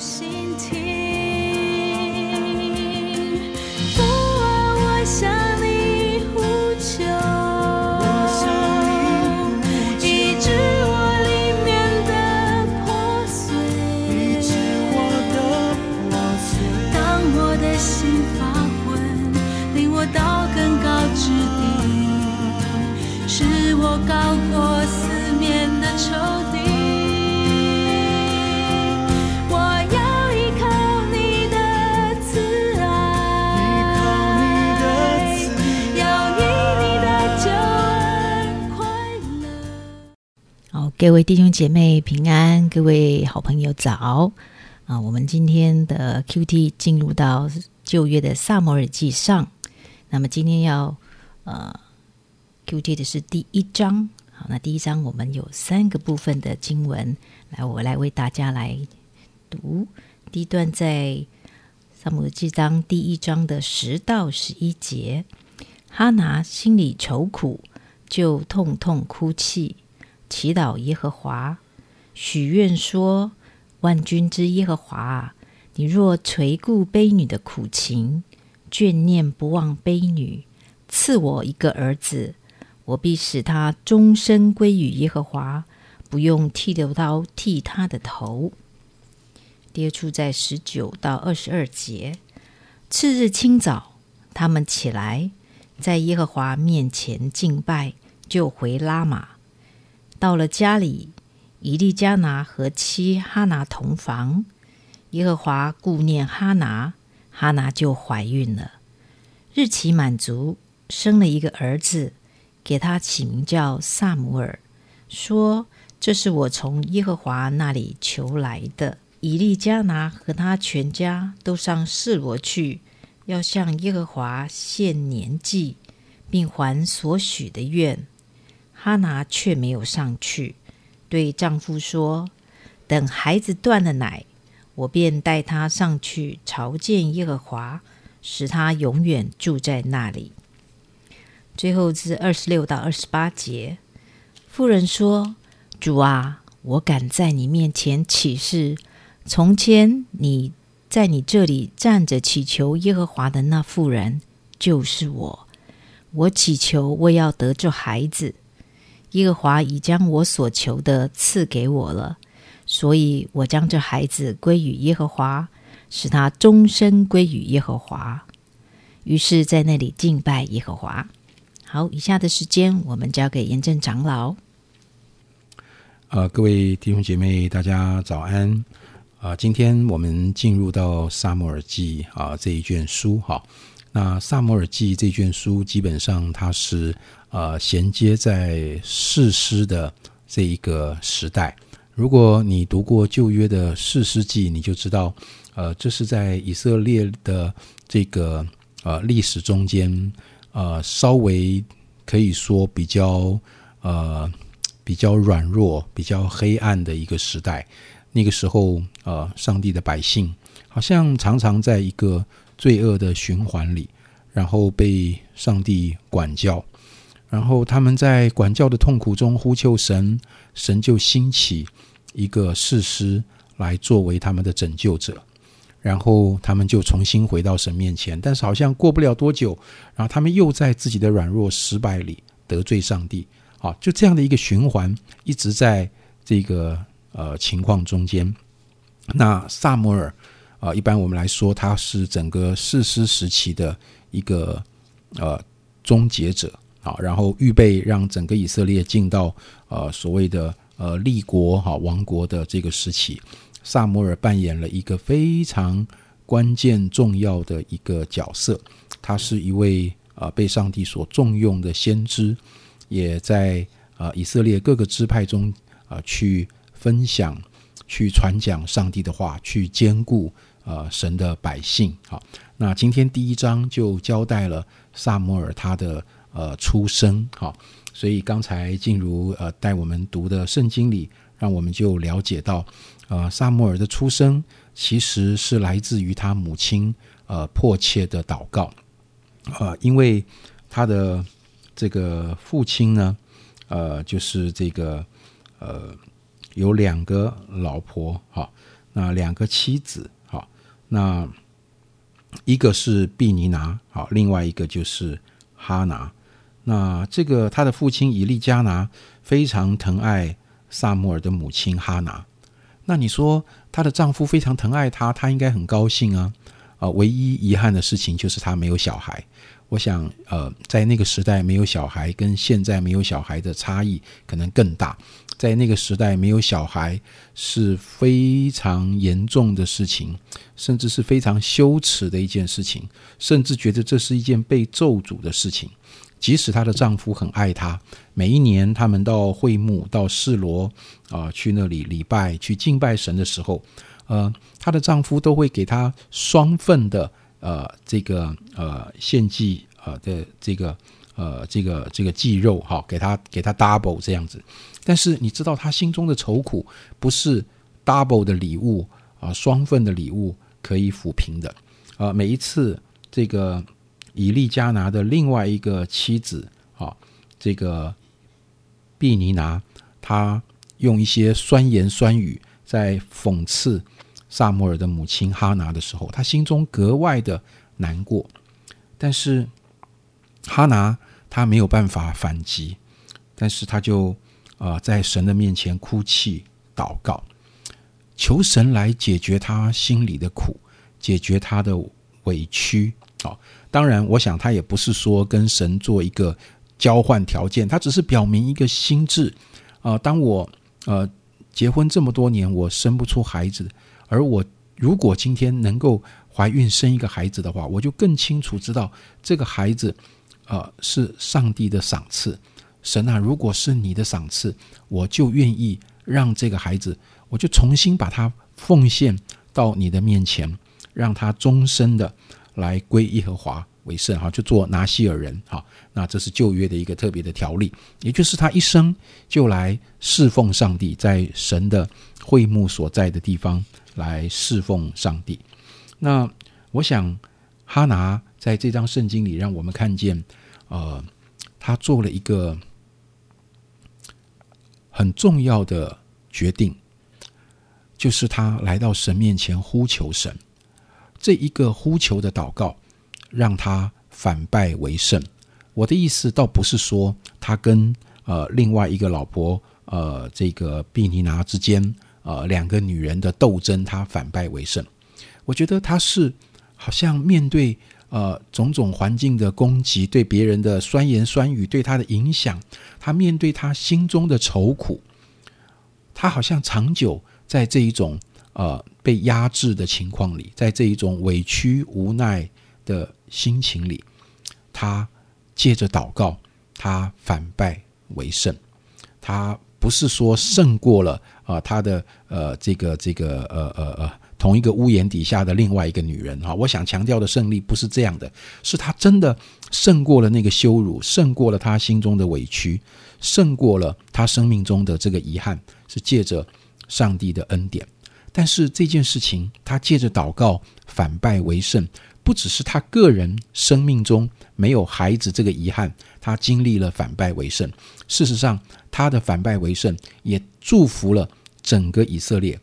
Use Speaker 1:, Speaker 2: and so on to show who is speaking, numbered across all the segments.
Speaker 1: 心听。
Speaker 2: 各位弟兄姐妹平安，各位好朋友早啊！我们今天的 QT 进入到旧约的萨摩尔记上，那么今天要呃 QT 的是第一章。好，那第一章我们有三个部分的经文，来我来为大家来读。第一段在萨姆尔记章第一章的十到十一节，哈拿心里愁苦，就痛痛哭泣。祈祷耶和华，许愿说：“万军之耶和华啊，你若垂顾悲女的苦情，眷念不忘悲女，赐我一个儿子，我必使他终身归于耶和华，不用剃头刀剃他的头。”跌出在十九到二十二节。次日清早，他们起来，在耶和华面前敬拜，就回拉玛。到了家里，以利加拿和妻哈拿同房。耶和华顾念哈拿，哈拿就怀孕了。日期满足，生了一个儿子，给他起名叫萨姆尔，说：“这是我从耶和华那里求来的。”以利加拿和他全家都上示罗去，要向耶和华献年祭，并还所许的愿。哈拿却没有上去，对丈夫说：“等孩子断了奶，我便带他上去朝见耶和华，使他永远住在那里。”最后至二十六到二十八节，妇人说：“主啊，我敢在你面前起誓，从前你在你这里站着祈求耶和华的那妇人，就是我。我祈求我要得这孩子。”耶和华已将我所求的赐给我了，所以我将这孩子归于耶和华，使他终身归于耶和华。于是，在那里敬拜耶和华。好，以下的时间我们交给严正长老。
Speaker 3: 呃，各位弟兄姐妹，大家早安。啊、今天我们进入到萨摩尔记啊这一卷书哈。那萨摩尔记这卷书基本上它是呃衔接在士师的这一个时代。如果你读过旧约的士师记，你就知道，呃，这是在以色列的这个呃历史中间，呃，稍微可以说比较呃比较软弱、比较黑暗的一个时代。那个时候，呃，上帝的百姓好像常常在一个罪恶的循环里，然后被上帝管教，然后他们在管教的痛苦中呼求神，神就兴起一个士师来作为他们的拯救者，然后他们就重新回到神面前，但是好像过不了多久，然后他们又在自己的软弱失败里得罪上帝，好，就这样的一个循环，一直在这个呃情况中间。那萨摩尔啊、一般我们来说，他是整个士师时期的一个呃终结者啊，然后预备让整个以色列进到呃所谓的呃立国哈、王国的这个时期。萨摩尔扮演了一个非常关键重要的一个角色，他是一位呃被上帝所重用的先知，也在呃以色列各个支派中啊、去分享、去传讲上帝的话，去兼顾呃神的百姓。好，那今天第一章就交代了萨摩尔他的呃出生。好，所以刚才进入呃带我们读的圣经里，让我们就了解到，呃萨摩尔的出生其实是来自于他母亲呃迫切的祷告。呃，因为他的这个父亲呢，呃，就是这个呃有两个老婆哈。那两个妻子，那一个是毕尼拿，好，另外一个就是哈拿。那这个他的父亲以利加拿非常疼爱萨摩尔的母亲哈拿。那你说她的丈夫非常疼爱她，她应该很高兴啊。啊，唯一遗憾的事情就是她没有小孩。我想，呃，在那个时代没有小孩，跟现在没有小孩的差异可能更大。在那个时代，没有小孩是非常严重的事情，甚至是非常羞耻的一件事情，甚至觉得这是一件被咒诅的事情。即使她的丈夫很爱她，每一年他们到会幕、到示罗啊，去那里礼拜、去敬拜神的时候，呃，她的丈夫都会给她双份的呃这个呃献祭呃的这个呃这个这个祭肉，哈，给他给他 double 这样子。但是你知道他心中的愁苦不是 double 的礼物啊，双份的礼物可以抚平的啊。每一次这个以利加拿的另外一个妻子啊，这个毕尼拿，他用一些酸言酸语在讽刺萨摩尔的母亲哈拿的时候，他心中格外的难过。但是哈拿他没有办法反击，但是他就。啊，在神的面前哭泣祷告，求神来解决他心里的苦，解决他的委屈。啊，当然，我想他也不是说跟神做一个交换条件，他只是表明一个心智。啊，当我呃结婚这么多年，我生不出孩子，而我如果今天能够怀孕生一个孩子的话，我就更清楚知道这个孩子，呃，是上帝的赏赐。神啊，如果是你的赏赐，我就愿意让这个孩子，我就重新把他奉献到你的面前，让他终身的来归耶和华为圣，哈，就做拿西尔人，哈。那这是旧约的一个特别的条例，也就是他一生就来侍奉上帝，在神的会幕所在的地方来侍奉上帝。那我想，哈拿在这张圣经里，让我们看见，呃，他做了一个。很重要的决定，就是他来到神面前呼求神。这一个呼求的祷告，让他反败为胜。我的意思倒不是说他跟呃另外一个老婆呃这个毕尼拿之间呃两个女人的斗争，他反败为胜。我觉得他是好像面对。呃，种种环境的攻击，对别人的酸言酸语，对他的影响，他面对他心中的愁苦，他好像长久在这一种呃被压制的情况里，在这一种委屈无奈的心情里，他借着祷告，他反败为胜，他不是说胜过了啊，他的呃这个这个呃呃呃。同一个屋檐底下的另外一个女人哈，我想强调的胜利不是这样的，是他真的胜过了那个羞辱，胜过了他心中的委屈，胜过了他生命中的这个遗憾，是借着上帝的恩典。但是这件事情，他借着祷告反败为胜，不只是他个人生命中没有孩子这个遗憾，他经历了反败为胜。事实上，他的反败为胜也祝福了整个以色列。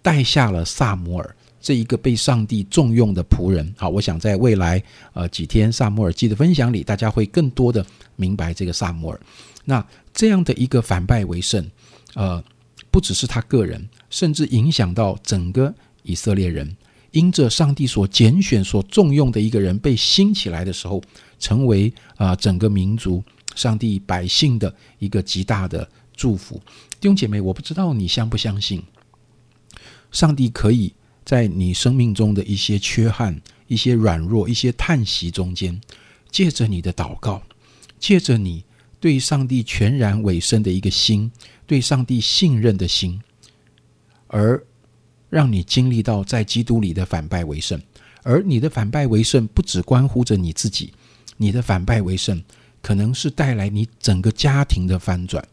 Speaker 3: 带下了萨摩尔这一个被上帝重用的仆人。好，我想在未来呃几天萨摩尔记的分享里，大家会更多的明白这个萨摩尔。那这样的一个反败为胜，呃，不只是他个人，甚至影响到整个以色列人。因着上帝所拣选、所重用的一个人被兴起来的时候，成为啊整个民族、上帝百姓的一个极大的祝福。弟兄姐妹，我不知道你相不相信。上帝可以在你生命中的一些缺憾、一些软弱、一些叹息中间，借着你的祷告，借着你对上帝全然委身的一个心，对上帝信任的心，而让你经历到在基督里的反败为胜。而你的反败为胜，不只关乎着你自己，你的反败为胜，可能是带来你整个家庭的翻转，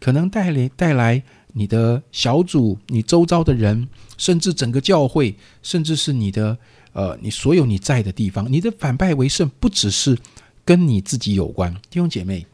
Speaker 3: 可能带来带来。你的小组、你周遭的人，甚至整个教会，甚至是你的呃，你所有你在的地方，你的反败为胜，不只是跟你自己有关。弟兄姐妹，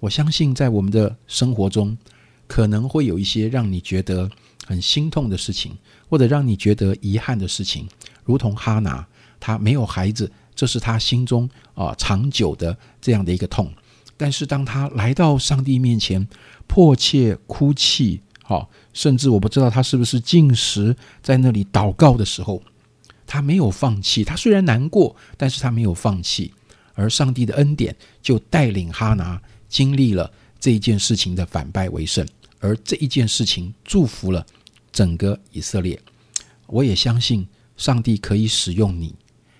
Speaker 3: 我相信在我们的生活中，可能会有一些让你觉得很心痛的事情，或者让你觉得遗憾的事情，如同哈拿，他没有孩子，这是他心中啊长久的这样的一个痛。但是当他来到上帝面前，迫切哭泣，好，甚至我不知道他是不是进食在那里祷告的时候，他没有放弃。他虽然难过，但是他没有放弃。而上帝的恩典就带领哈拿经历了这一件事情的反败为胜，而这一件事情祝福了整个以色列。我也相信上帝可以使用你。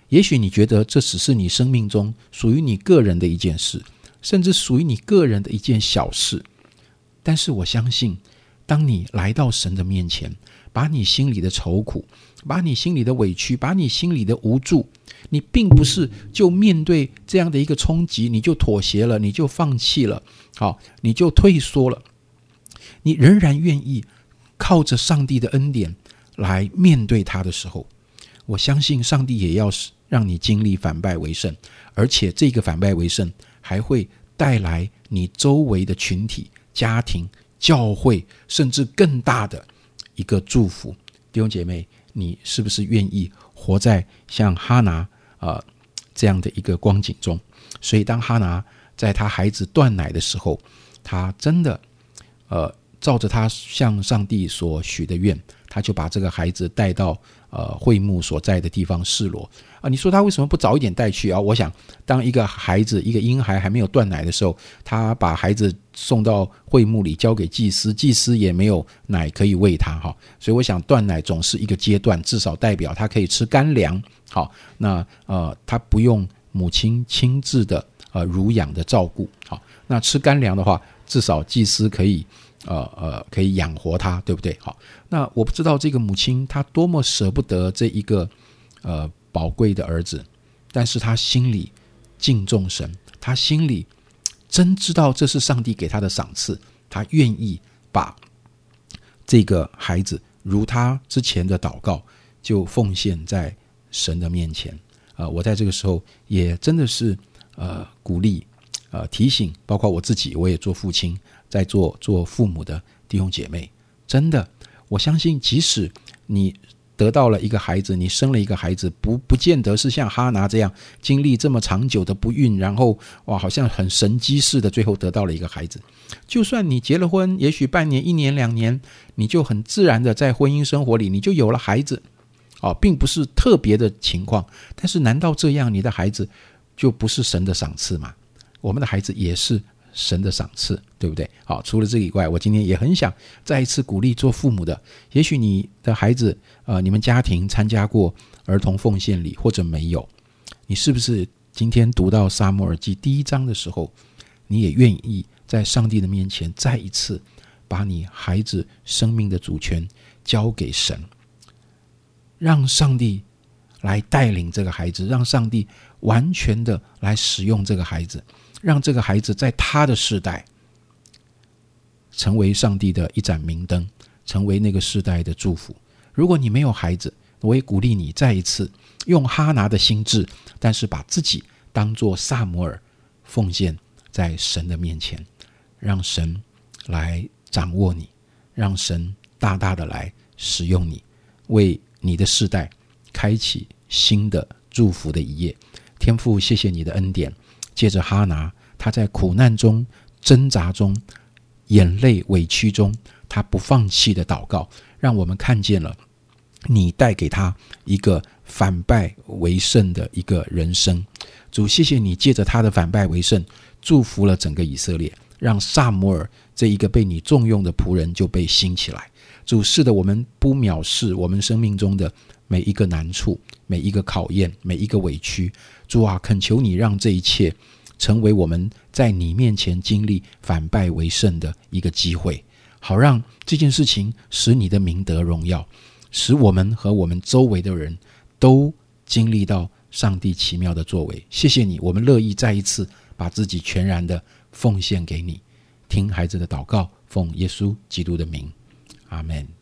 Speaker 3: 也许你觉得这只是你生命中属于你个人的一件事。甚至属于你个人的一件小事，但是我相信，当你来到神的面前，把你心里的愁苦，把你心里的委屈，把你心里的无助，你并不是就面对这样的一个冲击，你就妥协了，你就放弃了，好，你就退缩了，你仍然愿意靠着上帝的恩典来面对他的时候，我相信上帝也要让你经历反败为胜，而且这个反败为胜。还会带来你周围的群体、家庭、教会，甚至更大的一个祝福。弟兄姐妹，你是不是愿意活在像哈拿啊这样的一个光景中？所以，当哈拿在他孩子断奶的时候，他真的呃照着他向上帝所许的愿，他就把这个孩子带到。呃，会幕所在的地方示罗啊，你说他为什么不早一点带去啊？我想，当一个孩子、一个婴孩还没有断奶的时候，他把孩子送到会幕里交给祭司，祭司也没有奶可以喂他哈。所以，我想断奶总是一个阶段，至少代表他可以吃干粮。好，那呃，他不用母亲亲自的呃乳养的照顾。好，那吃干粮的话，至少祭司可以。呃呃，可以养活他，对不对？好，那我不知道这个母亲她多么舍不得这一个呃宝贵的儿子，但是她心里敬重神，她心里真知道这是上帝给他的赏赐，她愿意把这个孩子如他之前的祷告，就奉献在神的面前。啊，我在这个时候也真的是呃鼓励呃提醒，包括我自己，我也做父亲。在做做父母的弟兄姐妹，真的，我相信，即使你得到了一个孩子，你生了一个孩子，不不见得是像哈拿这样经历这么长久的不孕，然后哇，好像很神机似的，最后得到了一个孩子。就算你结了婚，也许半年、一年、两年，你就很自然的在婚姻生活里，你就有了孩子，哦，并不是特别的情况。但是，难道这样你的孩子就不是神的赏赐吗？我们的孩子也是。神的赏赐，对不对？好，除了这个以外，我今天也很想再一次鼓励做父母的。也许你的孩子，呃，你们家庭参加过儿童奉献礼，或者没有，你是不是今天读到沙漠耳记第一章的时候，你也愿意在上帝的面前再一次把你孩子生命的主权交给神，让上帝来带领这个孩子，让上帝完全的来使用这个孩子。让这个孩子在他的世代成为上帝的一盏明灯，成为那个世代的祝福。如果你没有孩子，我也鼓励你再一次用哈拿的心智，但是把自己当做萨摩尔，奉献在神的面前，让神来掌握你，让神大大的来使用你，为你的世代开启新的祝福的一页。天父，谢谢你的恩典。借着哈拿，他在苦难中、挣扎中、眼泪委屈中，他不放弃的祷告，让我们看见了你带给他一个反败为胜的一个人生。主，谢谢你借着他的反败为胜，祝福了整个以色列，让萨摩尔这一个被你重用的仆人就被兴起来。主，是的，我们不藐视我们生命中的每一个难处、每一个考验、每一个委屈。主啊，恳求你让这一切成为我们在你面前经历反败为胜的一个机会，好让这件事情使你的名得荣耀，使我们和我们周围的人都经历到上帝奇妙的作为。谢谢你，我们乐意再一次把自己全然的奉献给你。听孩子的祷告，奉耶稣基督的名，阿门。